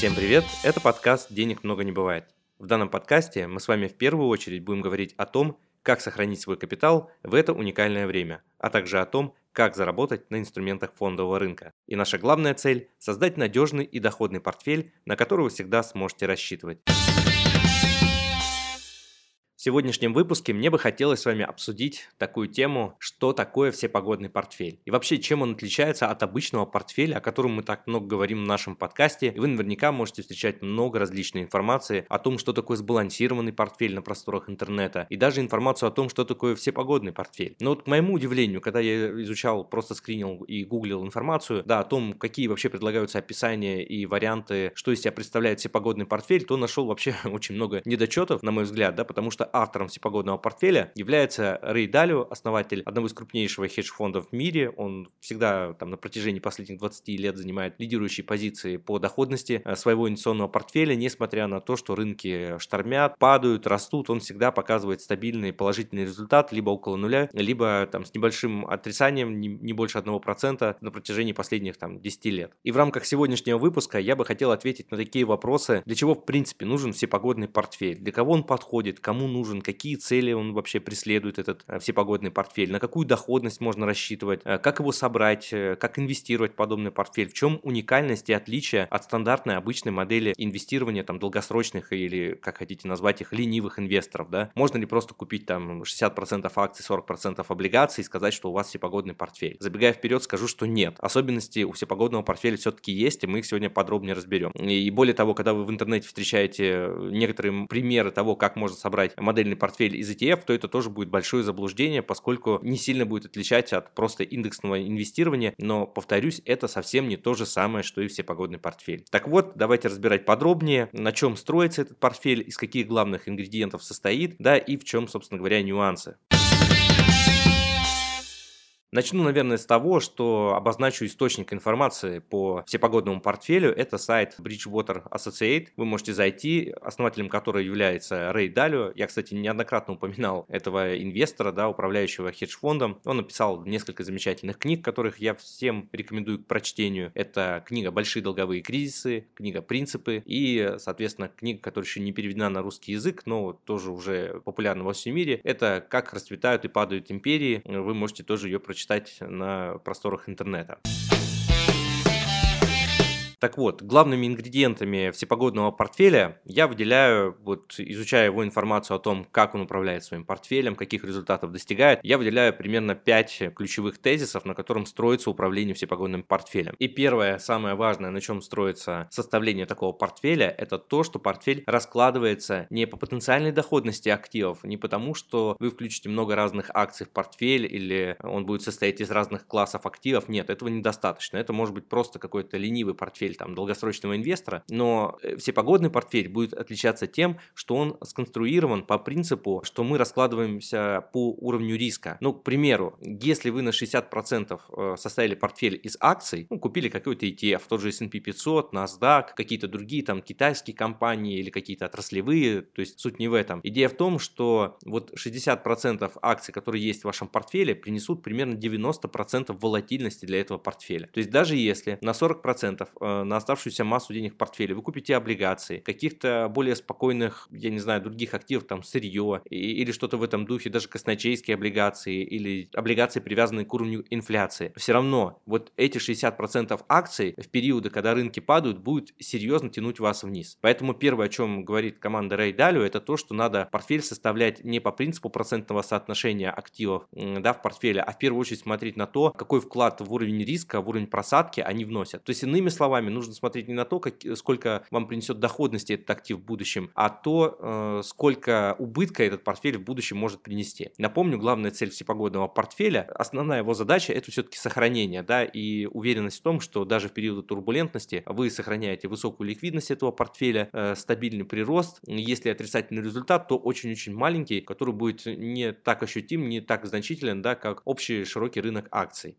Всем привет! Это подкаст «Денег много не бывает». В данном подкасте мы с вами в первую очередь будем говорить о том, как сохранить свой капитал в это уникальное время, а также о том, как заработать на инструментах фондового рынка. И наша главная цель – создать надежный и доходный портфель, на который вы всегда сможете рассчитывать. В сегодняшнем выпуске мне бы хотелось с вами обсудить такую тему, что такое всепогодный портфель. И вообще, чем он отличается от обычного портфеля, о котором мы так много говорим в нашем подкасте. И вы наверняка можете встречать много различной информации о том, что такое сбалансированный портфель на просторах интернета. И даже информацию о том, что такое всепогодный портфель. Но вот к моему удивлению, когда я изучал, просто скринил и гуглил информацию, да, о том, какие вообще предлагаются описания и варианты, что из себя представляет всепогодный портфель, то нашел вообще очень много недочетов, на мой взгляд, да, потому что автором всепогодного портфеля является Рэй Далио, основатель одного из крупнейших хедж-фондов в мире. Он всегда там на протяжении последних 20 лет занимает лидирующие позиции по доходности э, своего инвестиционного портфеля, несмотря на то, что рынки штормят, падают, растут, он всегда показывает стабильный положительный результат, либо около нуля, либо там с небольшим отрицанием, не, больше 1% на протяжении последних там 10 лет. И в рамках сегодняшнего выпуска я бы хотел ответить на такие вопросы, для чего в принципе нужен всепогодный портфель, для кого он подходит, кому нужен нужен, какие цели он вообще преследует, этот э, всепогодный портфель, на какую доходность можно рассчитывать, э, как его собрать, э, как инвестировать в подобный портфель, в чем уникальность и отличие от стандартной обычной модели инвестирования там долгосрочных или, как хотите назвать их, ленивых инвесторов, да? Можно ли просто купить там 60% акций, 40% облигаций и сказать, что у вас всепогодный портфель? Забегая вперед, скажу, что нет. Особенности у всепогодного портфеля все-таки есть, и мы их сегодня подробнее разберем. И более того, когда вы в интернете встречаете некоторые примеры того, как можно собрать модельный портфель из ETF, то это тоже будет большое заблуждение, поскольку не сильно будет отличать от просто индексного инвестирования, но, повторюсь, это совсем не то же самое, что и все погодный портфель. Так вот, давайте разбирать подробнее, на чем строится этот портфель, из каких главных ингредиентов состоит, да, и в чем, собственно говоря, нюансы. Начну, наверное, с того, что обозначу источник информации по всепогодному портфелю. Это сайт Bridgewater Associate. Вы можете зайти, основателем которого является Рэй Далио. Я, кстати, неоднократно упоминал этого инвестора, да, управляющего хедж-фондом. Он написал несколько замечательных книг, которых я всем рекомендую к прочтению. Это книга «Большие долговые кризисы», книга «Принципы» и, соответственно, книга, которая еще не переведена на русский язык, но тоже уже популярна во всем мире. Это «Как расцветают и падают империи». Вы можете тоже ее прочитать прочитать на просторах интернета. Так вот, главными ингредиентами всепогодного портфеля я выделяю, вот изучая его информацию о том, как он управляет своим портфелем, каких результатов достигает, я выделяю примерно 5 ключевых тезисов, на котором строится управление всепогодным портфелем. И первое, самое важное, на чем строится составление такого портфеля, это то, что портфель раскладывается не по потенциальной доходности активов, не потому, что вы включите много разных акций в портфель или он будет состоять из разных классов активов. Нет, этого недостаточно. Это может быть просто какой-то ленивый портфель портфель там, долгосрочного инвестора, но э, всепогодный портфель будет отличаться тем, что он сконструирован по принципу, что мы раскладываемся по уровню риска. Ну, к примеру, если вы на 60% э, составили портфель из акций, ну, купили какой-то ETF, тот же S&P 500, NASDAQ, какие-то другие там китайские компании или какие-то отраслевые, то есть суть не в этом. Идея в том, что вот 60% акций, которые есть в вашем портфеле, принесут примерно 90% волатильности для этого портфеля. То есть даже если на 40% на оставшуюся массу денег в портфеле. Вы купите облигации, каких-то более спокойных, я не знаю, других активов, там сырье или что-то в этом духе, даже казначейские облигации или облигации, привязанные к уровню инфляции. Все равно вот эти 60% акций в периоды, когда рынки падают, будут серьезно тянуть вас вниз. Поэтому первое, о чем говорит команда Рэй Далио, это то, что надо портфель составлять не по принципу процентного соотношения активов да, в портфеле, а в первую очередь смотреть на то, какой вклад в уровень риска, в уровень просадки они вносят. То есть, иными словами, нужно смотреть не на то, как, сколько вам принесет доходности этот актив в будущем, а то, э, сколько убытка этот портфель в будущем может принести. Напомню, главная цель всепогодного портфеля, основная его задача это все-таки сохранение, да, и уверенность в том, что даже в периоды турбулентности вы сохраняете высокую ликвидность этого портфеля, э, стабильный прирост. Если отрицательный результат, то очень-очень маленький, который будет не так ощутим, не так значителен, да, как общий широкий рынок акций.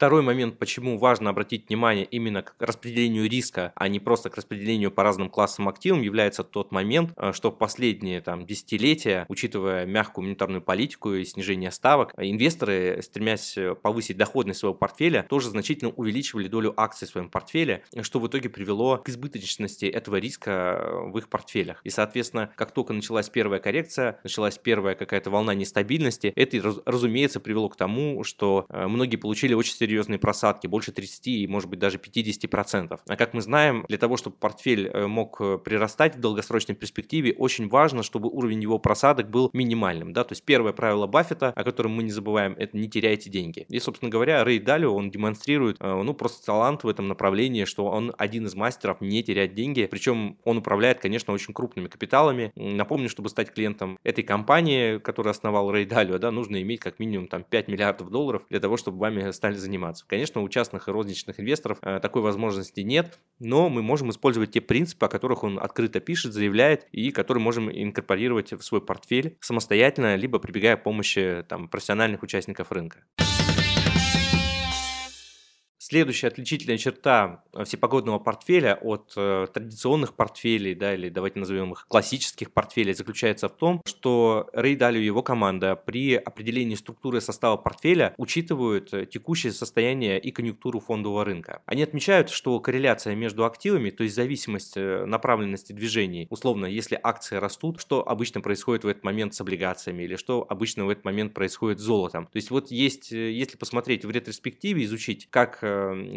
Второй момент, почему важно обратить внимание именно к распределению риска, а не просто к распределению по разным классам активов, является тот момент, э, что в последние там, десятилетия, учитывая мягкую монетарную политику и снижение ставок, инвесторы, стремясь повысить доходность своего портфеля, тоже значительно увеличивали долю акций в своем портфеле, что в итоге привело к избыточности этого риска в их портфелях. И, соответственно, как только началась первая коррекция, началась первая какая-то волна нестабильности, это, разумеется, привело к тому, что э, многие получили очень серьезные просадки, больше 30 и, может быть, даже 50%. А как мы знаем, для того, чтобы портфель э, мог э, прирастать в долгосрочной перспективе, очень важно, чтобы уровень его просадок был минимальным. Да? То есть первое правило Баффета, о котором мы не забываем, это не теряйте деньги. И, собственно говоря, Рэй Далио, он демонстрирует, ну, просто талант в этом направлении, что он один из мастеров не терять деньги, причем он управляет, конечно, очень крупными капиталами. Напомню, чтобы стать клиентом этой компании, которую основал Рэй Далио, да, нужно иметь как минимум там 5 миллиардов долларов для того, чтобы вами стали заниматься. Конечно, у частных и розничных инвесторов э, такой возможности нет, но мы можем использовать те принципы, о которых он открыто пишет, заявляет, и которые можем инкорпорировать в свой портфель самостоятельно, либо прибегая к помощи там, профессиональных участников рынка. Следующая отличительная черта э, всепогодного портфеля от э, традиционных портфелей, да, или давайте назовем их классических портфелей, заключается в том, что Рэй Далью и его команда при определении структуры состава портфеля учитывают э, текущее состояние и конъюнктуру фондового рынка. Они отмечают, что корреляция между активами, то есть зависимость э, направленности движений, условно, если акции растут, что обычно происходит в этот момент с облигациями или что обычно в этот момент происходит с золотом. То есть вот есть, если посмотреть в ретроспективе, изучить, как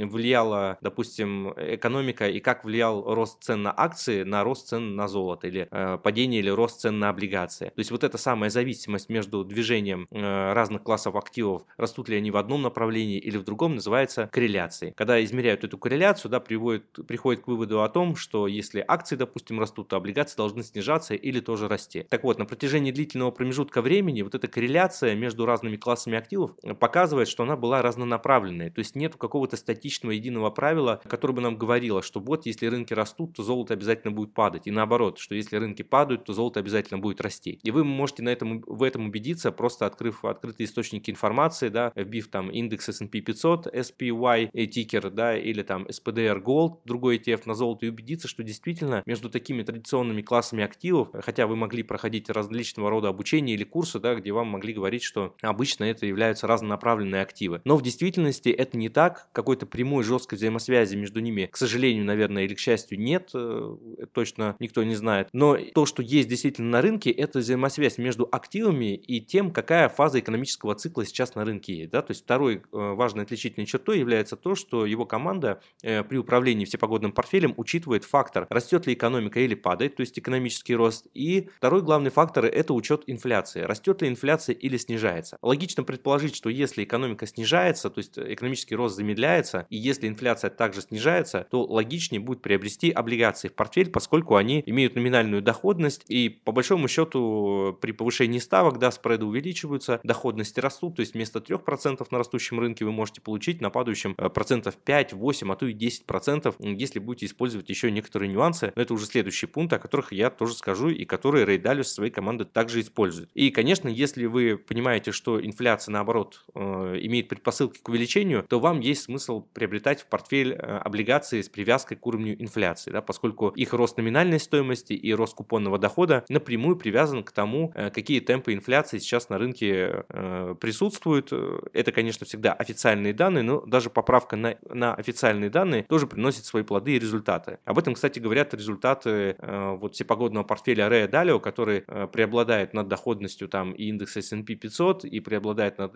влияла, допустим, экономика и как влиял рост цен на акции на рост цен на золото или э, падение или рост цен на облигации. То есть вот эта самая зависимость между движением э, разных классов активов, растут ли они в одном направлении или в другом, называется корреляцией. Когда измеряют эту корреляцию, да, приводит, приходит к выводу о том, что если акции, допустим, растут, то облигации должны снижаться или тоже расти. Так вот, на протяжении длительного промежутка времени вот эта корреляция между разными классами активов показывает, что она была разнонаправленной, то есть нет какого-то какого-то статичного единого правила, которое бы нам говорило, что вот если рынки растут, то золото обязательно будет падать. И наоборот, что если рынки падают, то золото обязательно будет расти. И вы можете на этом, в этом убедиться, просто открыв открытые источники информации, да, вбив там индекс S&P 500, SPY, тикер, да, или там SPDR Gold, другой ETF на золото, и убедиться, что действительно между такими традиционными классами активов, хотя вы могли проходить различного рода обучения или курсы, да, где вам могли говорить, что обычно это являются разнонаправленные активы. Но в действительности это не так, какой-то прямой жесткой взаимосвязи между ними, к сожалению, наверное, или к счастью, нет, э, точно никто не знает. Но то, что есть действительно на рынке, это взаимосвязь между активами и тем, какая фаза экономического цикла сейчас на рынке есть. Да? То есть второй э, важной отличительной чертой является то, что его команда э, при управлении всепогодным портфелем учитывает фактор, растет ли экономика или падает, то есть экономический рост. И второй главный фактор – это учет инфляции. Растет ли инфляция или снижается. Логично предположить, что если экономика снижается, то есть экономический рост замедляется, снижается, и если инфляция также снижается, то логичнее будет приобрести облигации в портфель, поскольку они имеют номинальную доходность, и по большому счету при повышении ставок, да, спреды увеличиваются, доходности растут, то есть вместо 3% на растущем рынке вы можете получить на падающем э, процентов 5, 8, а то и 10%, если будете использовать еще некоторые нюансы, но это уже следующий пункт, о которых я тоже скажу, и которые Рэй со своей командой также использует. И, конечно, если вы понимаете, что инфляция, наоборот, э, имеет предпосылки к увеличению, то вам есть смысл смысл приобретать в портфель э, облигации с привязкой к уровню инфляции, да, поскольку их рост номинальной стоимости и рост купонного дохода напрямую привязан к тому, э, какие темпы инфляции сейчас на рынке э, присутствуют. Это, конечно, всегда официальные данные, но даже поправка на, на официальные данные тоже приносит свои плоды и результаты. Об этом, кстати, говорят результаты вот всепогодного портфеля Рэя Далио, который преобладает над доходностью там и индекса S&P 500, и преобладает над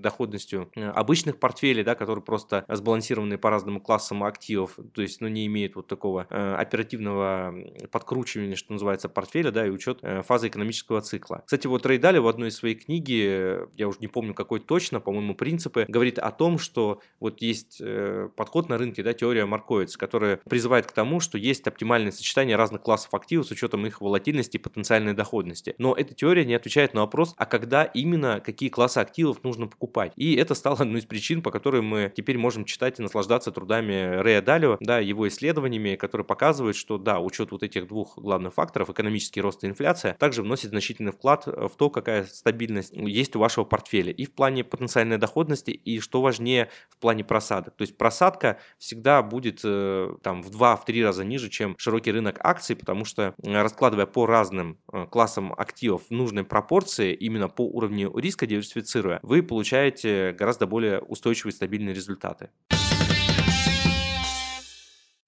доходностью обычных портфелей, да, которые просто сбалансированные по разным классам активов, то есть, ну, не имеет вот такого э, оперативного подкручивания, что называется, портфеля, да, и учет э, фазы экономического цикла. Кстати, вот Рэй в одной из своей книги, я уже не помню какой точно, по-моему, принципы, говорит о том, что вот есть э, подход на рынке, да, теория Марковиц, которая призывает к тому, что есть оптимальное сочетание разных классов активов с учетом их волатильности и потенциальной доходности. Но эта теория не отвечает на вопрос, а когда именно какие классы активов нужно покупать. И это стало одной из причин, по которой мы теперь можем читать и наслаждаться трудами Рэя Далио, да, его исследованиями, которые показывают, что, да, учет вот этих двух главных факторов, экономический рост и инфляция, также вносит значительный вклад в то, какая стабильность есть у вашего портфеля и в плане потенциальной доходности, и, что важнее, в плане просадок. То есть просадка всегда будет э, там в 2-3 раза ниже, чем широкий рынок акций, потому что раскладывая по разным э, классам активов в нужной пропорции, именно по уровню риска диверсифицируя, вы получаете гораздо более устойчивые и стабильные результаты.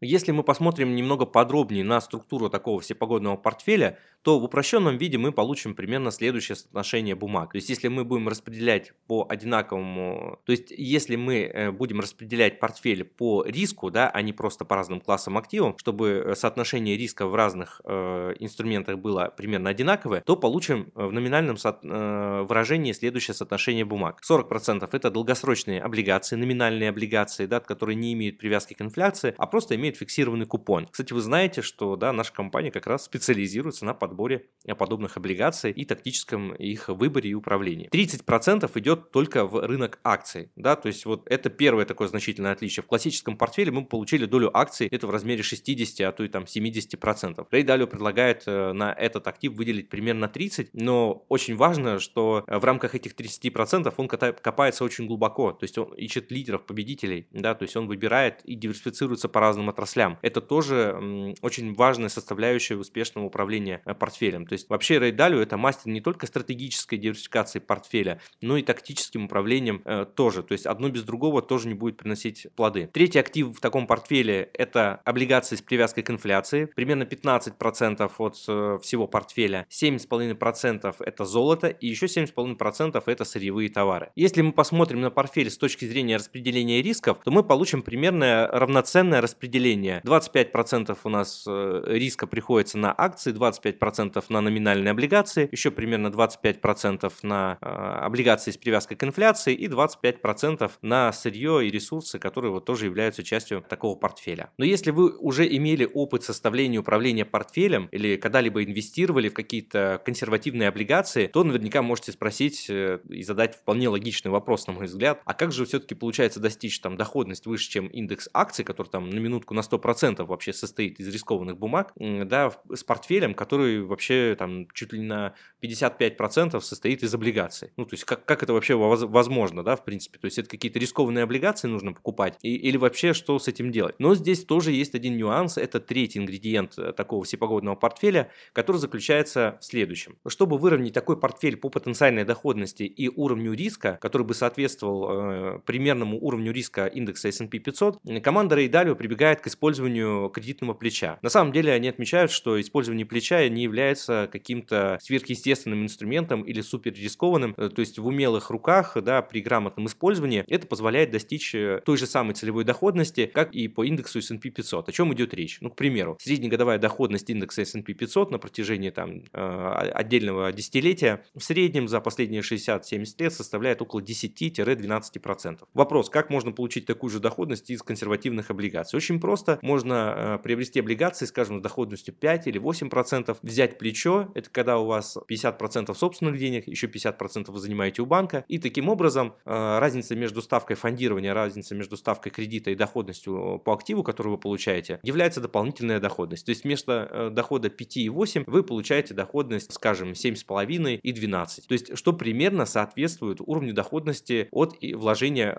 Если мы посмотрим немного подробнее на структуру такого всепогодного портфеля, то в упрощенном виде мы получим примерно следующее соотношение бумаг. То есть если мы будем распределять по одинаковому, то есть если мы э, будем распределять портфель по риску, да, а не просто по разным классам активов, чтобы э, соотношение риска в разных э, инструментах было примерно одинаковое, то получим в номинальном со, э, выражении следующее соотношение бумаг. 40% это долгосрочные облигации, номинальные облигации, да, которые не имеют привязки к инфляции, а просто имеют имеет фиксированный купон. Кстати, вы знаете, что да, наша компания как раз специализируется на подборе подобных облигаций и тактическом их выборе и управлении. 30% идет только в рынок акций. Да, то есть вот это первое такое значительное отличие. В классическом портфеле мы получили долю акций это в размере 60, а то и там 70%. Рей Далио предлагает э, на этот актив выделить примерно 30, но очень важно, что в рамках этих 30% он копается очень глубоко, то есть он ищет лидеров, победителей, да, то есть он выбирает и диверсифицируется по разным отраслям. Это тоже очень важная составляющая успешного управления э, портфелем. То есть вообще Рэй Далио это мастер не только стратегической диверсификации портфеля, но и тактическим управлением э, тоже. То есть одно без другого тоже не будет приносить плоды. Третий актив в таком портфеле это облигации с привязкой к инфляции. Примерно 15% от э, всего портфеля. 7,5% это золото и еще 7,5% это сырьевые товары. Если мы посмотрим на портфель с точки зрения распределения рисков, то мы получим примерно равноценное распределение распределение. 25% у нас э, риска приходится на акции, 25% на номинальные облигации, еще примерно 25% на э, облигации с привязкой к инфляции и 25% на сырье и ресурсы, которые вот тоже являются частью такого портфеля. Но если вы уже имели опыт составления управления портфелем или когда-либо инвестировали в какие-то консервативные облигации, то наверняка можете спросить э, и задать вполне логичный вопрос, на мой взгляд, а как же все-таки получается достичь там доходность выше, чем индекс акций, который там на минутку на 100% вообще состоит из рискованных бумаг, да, с портфелем, который вообще там чуть ли на 55% состоит из облигаций. Ну, то есть как, как это вообще возможно, да, в принципе? То есть это какие-то рискованные облигации нужно покупать и, или вообще что с этим делать? Но здесь тоже есть один нюанс, это третий ингредиент э, такого всепогодного портфеля, который заключается в следующем. Чтобы выровнять такой портфель по потенциальной доходности и уровню риска, который бы соответствовал э, примерному уровню риска индекса S&P 500, команда Dalio прибегает к использованию кредитного плеча. На самом деле они отмечают, что использование плеча не является каким-то сверхъестественным инструментом или супер рискованным, э, то есть в умелых руках, да, при грамотном использовании это позволяет достичь э, той же самой целевой доходности, как и по индексу S&P 500. О чем идет речь? Ну, к примеру, среднегодовая доходность индекса S&P 500 на протяжении там э, отдельного десятилетия в среднем за последние 60-70 лет составляет около 10-12%. Вопрос, как можно получить такую же доходность из консервативных облигаций? Очень просто просто можно э, приобрести облигации, скажем, с доходностью 5 или 8%, взять плечо, это когда у вас 50% собственных денег, еще 50% вы занимаете у банка, и таким образом э, разница между ставкой фондирования, разница между ставкой кредита и доходностью по активу, который вы получаете, является дополнительная доходность. То есть вместо э, дохода 5 и 8 вы получаете доходность, скажем, 7,5 и 12. То есть что примерно соответствует уровню доходности от вложения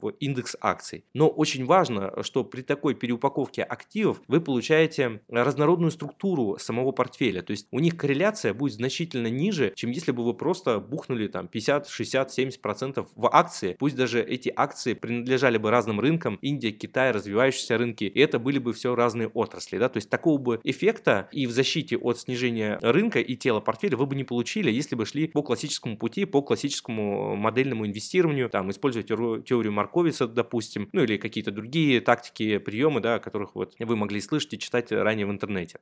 в индекс акций. Но очень важно, что при такой переупаковке упаковке активов вы получаете разнородную структуру самого портфеля. То есть у них корреляция будет значительно ниже, чем если бы вы просто бухнули там 50, 60, 70 процентов в акции. Пусть даже эти акции принадлежали бы разным рынкам, Индия, Китай, развивающиеся рынки, и это были бы все разные отрасли. Да? То есть такого бы эффекта и в защите от снижения рынка и тела портфеля вы бы не получили, если бы шли по классическому пути, по классическому модельному инвестированию, там, используя теорию Марковица, допустим, ну или какие-то другие тактики, приемы, да, о которых вот вы могли слышать и читать ранее в интернете.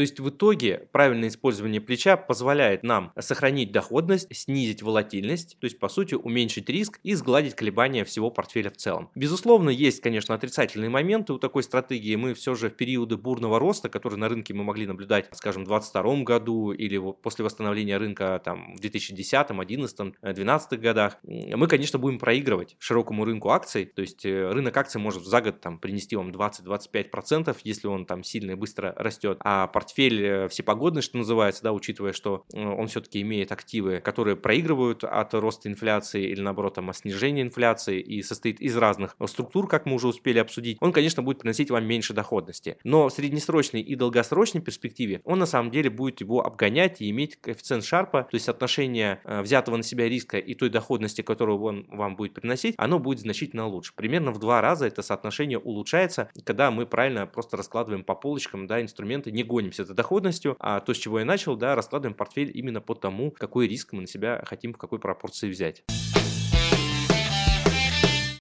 То есть в итоге правильное использование плеча позволяет нам сохранить доходность, снизить волатильность, то есть по сути уменьшить риск и сгладить колебания всего портфеля в целом. Безусловно, есть, конечно, отрицательные моменты у такой стратегии. Мы все же в периоды бурного роста, которые на рынке мы могли наблюдать, скажем, в 2022 году или после восстановления рынка там, в 2010, 2011, 2012 годах, мы, конечно, будем проигрывать широкому рынку акций. То есть э, рынок акций может за год там, принести вам 20-25%, если он там сильно и быстро растет. А портфель э, всепогодный, что называется, да, учитывая, что э, он все-таки имеет активы, которые проигрывают от роста инфляции или наоборот там, от снижения инфляции и состоит из разных структур, как мы уже успели обсудить, он, конечно, будет приносить вам меньше доходности. Но в среднесрочной и долгосрочной перспективе он на самом деле будет его обгонять и иметь коэффициент Шарпа, то есть отношение э, взятого на себя риска и той доходности, которую он вам будет приносить, оно будет значительно лучше. Примерно в два раза это соотношение улучшается, когда мы правильно просто раскладываем по полочкам да, инструменты, не гонимся за доходностью, а то, с чего я начал, да, раскладываем портфель именно по тому, какой риск мы на себя хотим в какой пропорции взять.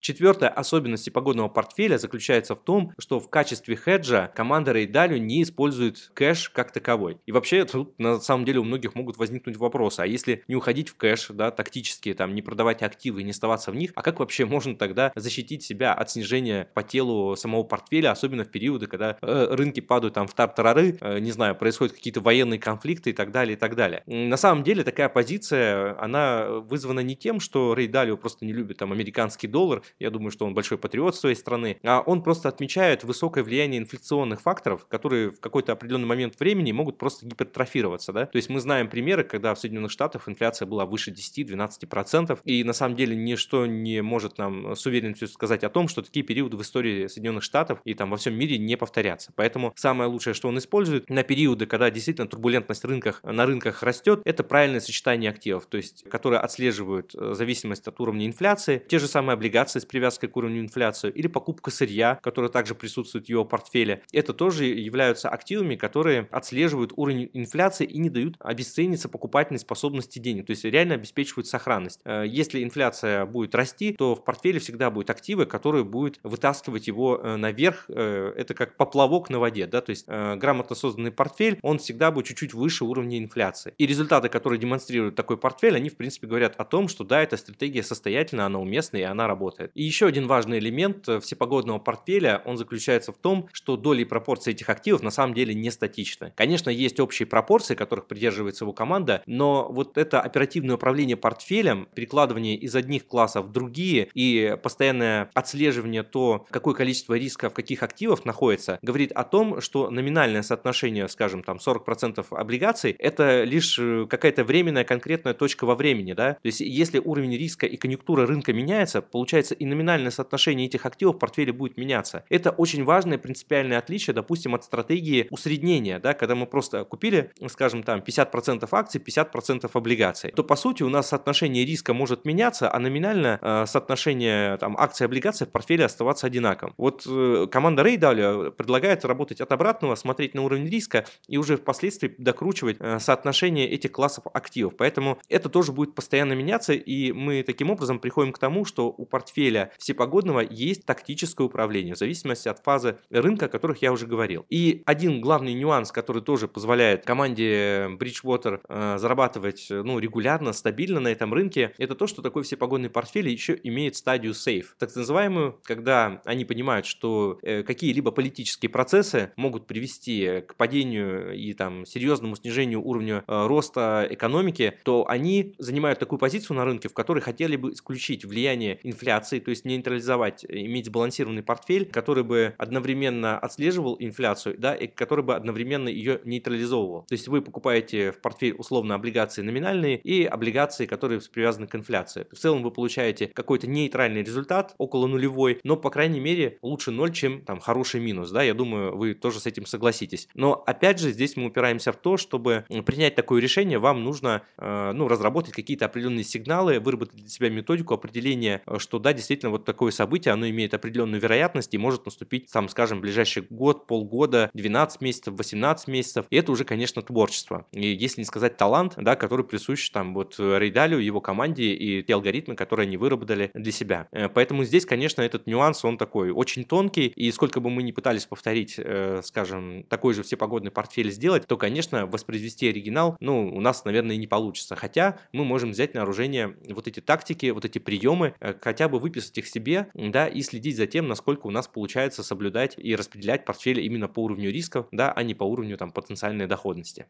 Четвертая особенность погодного портфеля заключается в том, что в качестве хеджа команда Dalio не использует кэш как таковой. И вообще тут на самом деле у многих могут возникнуть вопросы, а если не уходить в кэш, да, тактически, там, не продавать активы и не оставаться в них, а как вообще можно тогда защитить себя от снижения по телу самого портфеля, особенно в периоды, когда э, рынки падают там в тартарары, э, не знаю, происходят какие-то военные конфликты и так далее, и так далее. На самом деле такая позиция, она вызвана не тем, что Dalio просто не любит там американский доллар, я думаю, что он большой патриот своей страны, а он просто отмечает высокое влияние инфляционных факторов, которые в какой-то определенный момент времени могут просто гипертрофироваться, да, то есть мы знаем примеры, когда в Соединенных Штатах инфляция была выше 10-12%, и на самом деле ничто не может нам с уверенностью сказать о том, что такие периоды в истории Соединенных Штатов и там во всем мире не повторятся. Поэтому самое лучшее, что он использует на периоды, когда действительно турбулентность рынках, на рынках растет, это правильное сочетание активов, то есть которые отслеживают э, зависимость от уровня инфляции, те же самые облигации с привязкой к уровню инфляции, или покупка сырья, которая также присутствует в его портфеле. Это тоже являются активами, которые отслеживают уровень инфляции и не дают обесцениться покупательной способности денег, то есть реально обеспечивают сохранность. Э, если инфляция будет расти, то в портфеле всегда будут активы, которые будут вытаскивать его э, наверх. Э, это как поплавок на воде, да, то есть грамотно созданный портфель, он всегда будет чуть-чуть выше уровня инфляции. И результаты, которые демонстрируют такой портфель, они в принципе говорят о том, что да, эта стратегия состоятельна, она уместна и она работает. И еще один важный элемент э, всепогодного портфеля, он заключается в том, что доли и пропорции этих активов на самом деле не статичны. Конечно, есть общие пропорции, которых придерживается его команда, но вот это оперативное управление портфелем, перекладывание из одних классов в другие и постоянное отслеживание то, какое количество риска в каких активах находится, говорит о том, что номинальное соотношение, скажем, там 40% облигаций, это лишь э, какая-то временная конкретная точка во времени, да, то есть если уровень риска и конъюнктура рынка меняется, получается и номинальное соотношение этих активов в портфеле будет меняться. Это очень важное принципиальное отличие, допустим, от стратегии усреднения, да, когда мы просто купили, скажем, там 50% акций, 50% облигаций, то по сути у нас соотношение риска может меняться, а номинально э, соотношение там, акций и облигаций в портфеле оставаться одинаковым. Вот э, команда Рей Далее предлагает работать от обратного, смотреть на уровень риска и уже впоследствии докручивать э, соотношение этих классов активов. Поэтому это тоже будет постоянно меняться, и мы таким образом приходим к тому, что у портфеля все погодного есть тактическое управление в зависимости от фазы рынка, о которых я уже говорил. И один главный нюанс, который тоже позволяет команде Bridgewater э, зарабатывать ну, регулярно, стабильно на этом рынке, это то, что такой всепогодный портфель еще имеет стадию safe, так называемую, когда они понимают, что э, какие-либо политические процессы могут привести к падению и там серьезному снижению уровня э, роста экономики, то они занимают такую позицию на рынке, в которой хотели бы исключить влияние инфляции, то есть не нейтрализовать, иметь сбалансированный портфель, который бы одновременно отслеживал инфляцию, да, и который бы одновременно ее нейтрализовывал. То есть вы покупаете в портфель условно облигации номинальные и облигации, которые привязаны к инфляции. В целом вы получаете какой-то нейтральный результат, около нулевой, но, по крайней мере, лучше ноль, чем там хороший минус, да, я думаю, вы тоже с этим согласитесь. Но, опять же, здесь мы упираемся в то, чтобы принять такое решение, вам нужно, э, ну, разработать какие-то определенные сигналы, выработать для себя методику определения, что, да, действительно действительно, вот такое событие, оно имеет определенную вероятность и может наступить, там, скажем, ближайший год, полгода, 12 месяцев, 18 месяцев. И это уже, конечно, творчество. И если не сказать талант, да, который присущ там вот Рейдалю, его команде и те алгоритмы, которые они выработали для себя. Э, поэтому здесь, конечно, этот нюанс, он такой очень тонкий, и сколько бы мы ни пытались повторить, э, скажем, такой же всепогодный портфель сделать, то, конечно, воспроизвести оригинал, ну, у нас, наверное, не получится. Хотя мы можем взять на вооружение вот эти тактики, вот эти приемы, э, хотя бы выписать их себе, да, и следить за тем, насколько у нас получается соблюдать и распределять портфель именно по уровню рисков, да, а не по уровню там потенциальной доходности.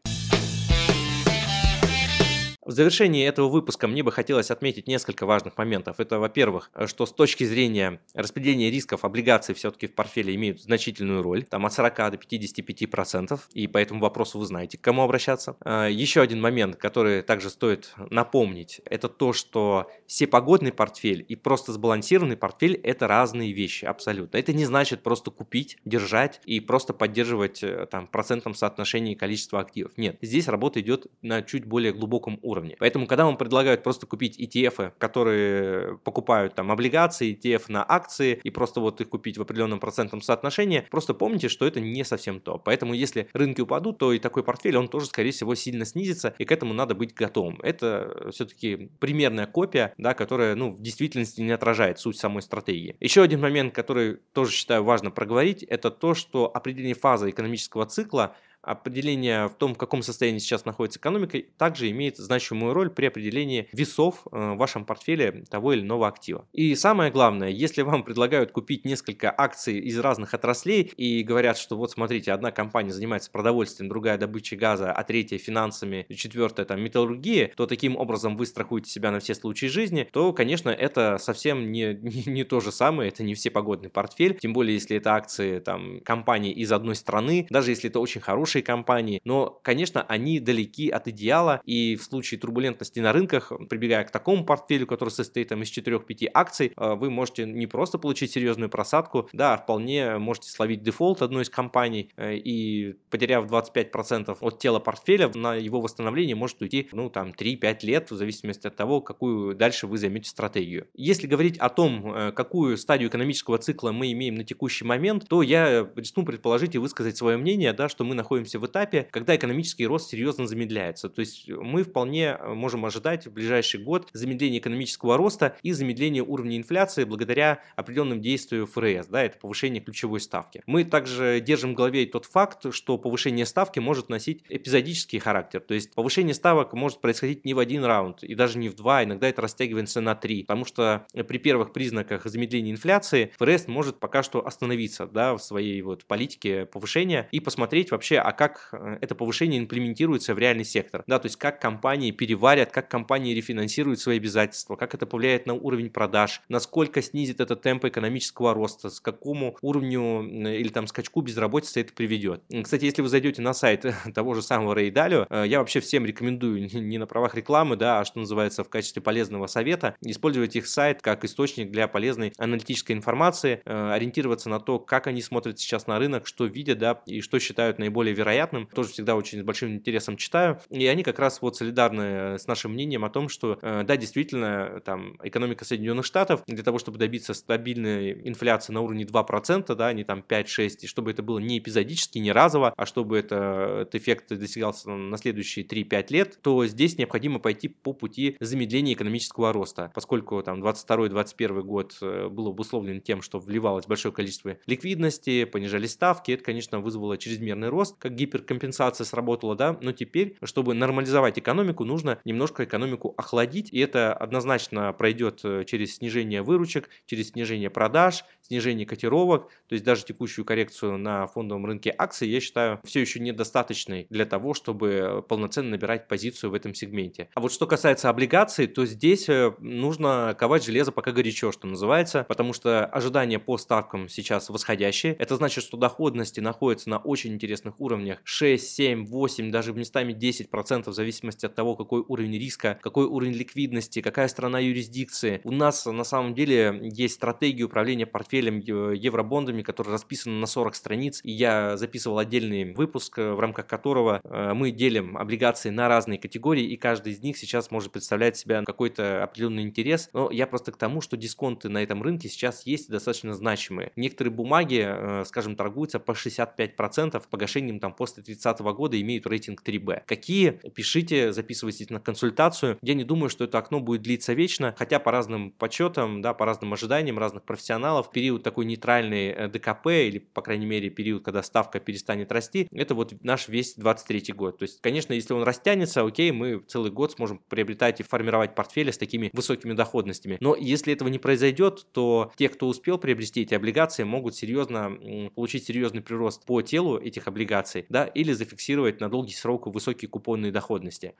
В завершении этого выпуска мне бы хотелось отметить несколько важных моментов. Это, во-первых, что с точки зрения распределения рисков облигации все-таки в портфеле имеют значительную роль, там от 40 до 55%, и по этому вопросу вы знаете, к кому обращаться. А, еще один момент, который также стоит напомнить, это то, что всепогодный портфель и просто сбалансированный портфель – это разные вещи абсолютно. Это не значит просто купить, держать и просто поддерживать э, там процентном соотношении количества активов. Нет, здесь работа идет на чуть более глубоком уровне. Поэтому, когда вам предлагают просто купить ETF, которые покупают там облигации, ETF на акции, и просто вот их купить в определенном процентном соотношении, просто помните, что это не совсем то. Поэтому, если рынки упадут, то и такой портфель, он тоже, скорее всего, сильно снизится, и к этому надо быть готовым. Это все-таки примерная копия, да, которая, ну, в действительности не отражает суть самой стратегии. Еще один момент, который тоже считаю важно проговорить, это то, что определение фазы экономического цикла определение в том, в каком состоянии сейчас находится экономика, также имеет значимую роль при определении весов э, в вашем портфеле того или иного актива. И самое главное, если вам предлагают купить несколько акций из разных отраслей и говорят, что вот смотрите, одна компания занимается продовольствием, другая добычей газа, а третья финансами, четвертая там металлургия, то таким образом вы страхуете себя на все случаи жизни, то, конечно, это совсем не, не, не то же самое, это не все погодный портфель, тем более, если это акции там компании из одной страны, даже если это очень хороший хорошие компании, но, конечно, они далеки от идеала, и в случае турбулентности на рынках, прибегая к такому портфелю, который состоит там, из 4-5 акций, э, вы можете не просто получить серьезную просадку, да, а вполне можете словить дефолт одной из компаний, э, и потеряв 25% от тела портфеля, на его восстановление может уйти, ну, там, 3-5 лет, в зависимости от того, какую дальше вы займете стратегию. Если говорить о том, э, какую стадию экономического цикла мы имеем на текущий момент, то я рискну предположить и высказать свое мнение, да, что мы находимся находимся в этапе, когда экономический рост серьезно замедляется. То есть мы вполне э, можем ожидать в ближайший год замедления экономического роста и замедления уровня инфляции благодаря определенным действию ФРС, да, это повышение ключевой ставки. Мы также держим в голове тот факт, что повышение ставки может носить эпизодический характер, то есть повышение ставок может происходить не в один раунд и даже не в два, иногда это растягивается на три, потому что при первых признаках замедления инфляции ФРС может пока что остановиться да, в своей вот политике повышения и посмотреть вообще, а как э, это повышение имплементируется в реальный сектор. Да, то есть как компании переварят, как компании рефинансируют свои обязательства, как это повлияет на уровень продаж, насколько снизит это темп экономического роста, с какому уровню или там скачку безработицы это приведет. Кстати, если вы зайдете на сайт того же самого Рейдалио, э, я вообще всем рекомендую не на правах рекламы, да, а что называется в качестве полезного совета, использовать их сайт как источник для полезной аналитической информации, э, ориентироваться на то, как они смотрят сейчас на рынок, что видят, да, и что считают наиболее вероятным, тоже всегда очень с большим интересом читаю. И они как раз вот солидарны э, с нашим мнением о том, что э, да, действительно, там экономика Соединенных Штатов для того, чтобы добиться стабильной инфляции на уровне 2%, да, не там 5-6, и чтобы это было не эпизодически, не разово, а чтобы это, этот эффект достигался на следующие 3-5 лет, то здесь необходимо пойти по пути замедления экономического роста, поскольку там 22-21 год э, был обусловлен тем, что вливалось большое количество ликвидности, понижались ставки, это, конечно, вызвало чрезмерный рост, как гиперкомпенсация сработала, да, но теперь, чтобы нормализовать экономику, нужно немножко экономику охладить, и это однозначно пройдет э, через снижение выручек, через снижение продаж, снижение котировок, то есть даже текущую коррекцию на фондовом рынке акций, я считаю, все еще недостаточной для того, чтобы полноценно набирать позицию в этом сегменте. А вот что касается облигаций, то здесь э, нужно ковать железо пока горячо, что называется, потому что ожидания по ставкам сейчас восходящие. Это значит, что доходности находятся на очень интересных уровнях уровнях 6, 7, 8, даже местами 10% в зависимости от того, какой уровень риска, какой уровень ликвидности, какая страна юрисдикции. У нас на самом деле есть стратегия управления портфелем евробондами, которая расписана на 40 страниц. И я записывал отдельный выпуск, в рамках которого э, мы делим облигации на разные категории, и каждый из них сейчас может представлять себя какой-то определенный интерес. Но я просто к тому, что дисконты на этом рынке сейчас есть достаточно значимые. Некоторые бумаги, э, скажем, торгуются по 65% погашением там после 30 года имеют рейтинг 3B. Какие? Пишите, записывайтесь на консультацию. Я не думаю, что это окно будет длиться вечно, хотя по разным подсчетам, да, по разным ожиданиям разных профессионалов, период такой нейтральный э, ДКП или, по крайней мере, период, когда ставка перестанет расти, это вот наш весь 23 год. То есть, конечно, если он растянется, окей, мы целый год сможем приобретать и формировать портфели с такими высокими доходностями. Но если этого не произойдет, то те, кто успел приобрести эти облигации, могут серьезно получить серьезный прирост по телу этих облигаций, да, или зафиксировать на долгий срок высокие купонные доходности.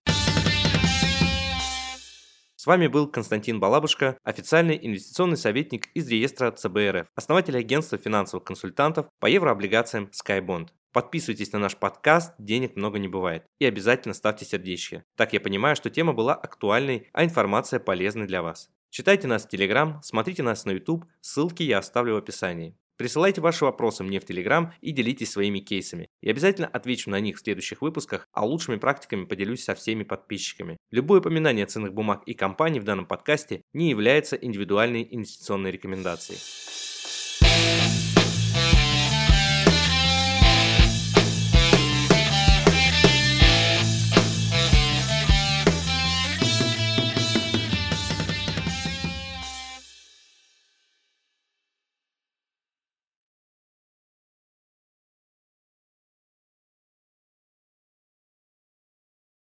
С вами был Константин Балабушка, официальный инвестиционный советник из реестра ЦБРФ, основатель агентства финансовых консультантов по еврооблигациям SkyBond. Подписывайтесь на наш подкаст «Денег много не бывает» и обязательно ставьте сердечки. Так я понимаю, что тема была актуальной, а информация полезной для вас. Читайте нас в Телеграм, смотрите нас на YouTube, ссылки я оставлю в описании. Присылайте ваши вопросы мне в Телеграм и делитесь своими кейсами. Я обязательно отвечу на них в следующих выпусках, а лучшими практиками поделюсь со всеми подписчиками. Любое упоминание ценных бумаг и компаний в данном подкасте не является индивидуальной инвестиционной рекомендацией.